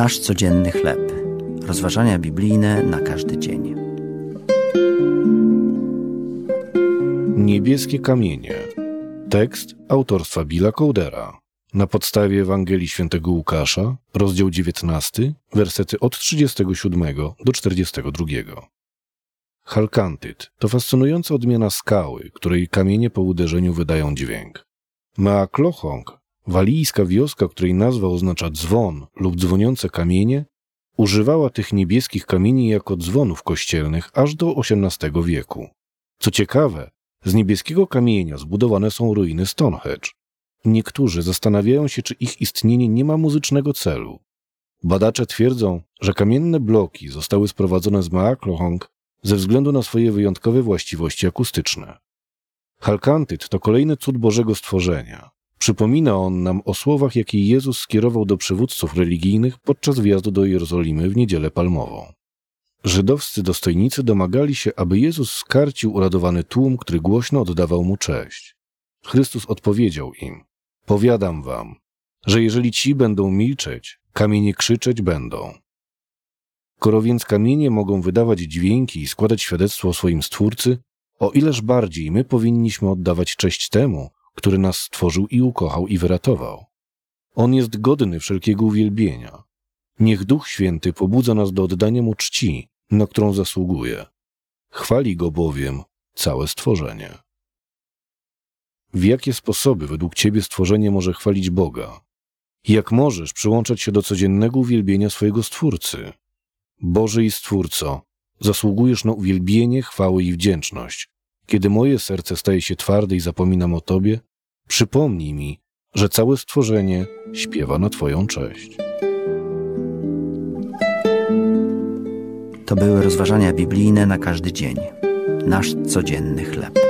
Nasz codzienny chleb. Rozważania biblijne na każdy dzień. Niebieskie kamienie. Tekst autorstwa Billa Coudera. Na podstawie Ewangelii Świętego Łukasza, rozdział 19, wersety od 37 do 42. Halkantyt to fascynująca odmiana skały, której kamienie po uderzeniu wydają dźwięk. Maaklohong, walijska wioska, której nazwa oznacza dzwon lub dzwoniące kamienie, używała tych niebieskich kamieni jako dzwonów kościelnych aż do XVIII wieku. Co ciekawe, z niebieskiego kamienia zbudowane są ruiny Stonehenge. Niektórzy zastanawiają się, czy ich istnienie nie ma muzycznego celu. Badacze twierdzą, że kamienne bloki zostały sprowadzone z Maaklohong ze względu na swoje wyjątkowe właściwości akustyczne. Halkantyt to kolejny cud Bożego stworzenia. Przypomina on nam o słowach, jakie Jezus skierował do przywódców religijnych podczas wjazdu do Jerozolimy w niedzielę palmową. Żydowscy dostojnicy domagali się, aby Jezus skarcił uradowany tłum, który głośno oddawał mu cześć. Chrystus odpowiedział im: Powiadam wam, że jeżeli ci będą milczeć, kamienie krzyczeć będą. Skoro więc kamienie mogą wydawać dźwięki i składać świadectwo o swoim Stwórcy, o ileż bardziej my powinniśmy oddawać cześć temu, który nas stworzył i ukochał i wyratował. On jest godny wszelkiego uwielbienia. Niech Duch Święty pobudza nas do oddania Mu czci, na którą zasługuje. Chwali Go bowiem całe stworzenie. W jakie sposoby według Ciebie stworzenie może chwalić Boga? Jak możesz przyłączać się do codziennego uwielbienia swojego Stwórcy? Boże i Stwórco, zasługujesz na uwielbienie, chwałę i wdzięczność. Kiedy moje serce staje się twarde i zapominam o Tobie, przypomnij mi, że całe stworzenie śpiewa na Twoją cześć. To były rozważania biblijne na każdy dzień. Nasz codzienny chleb.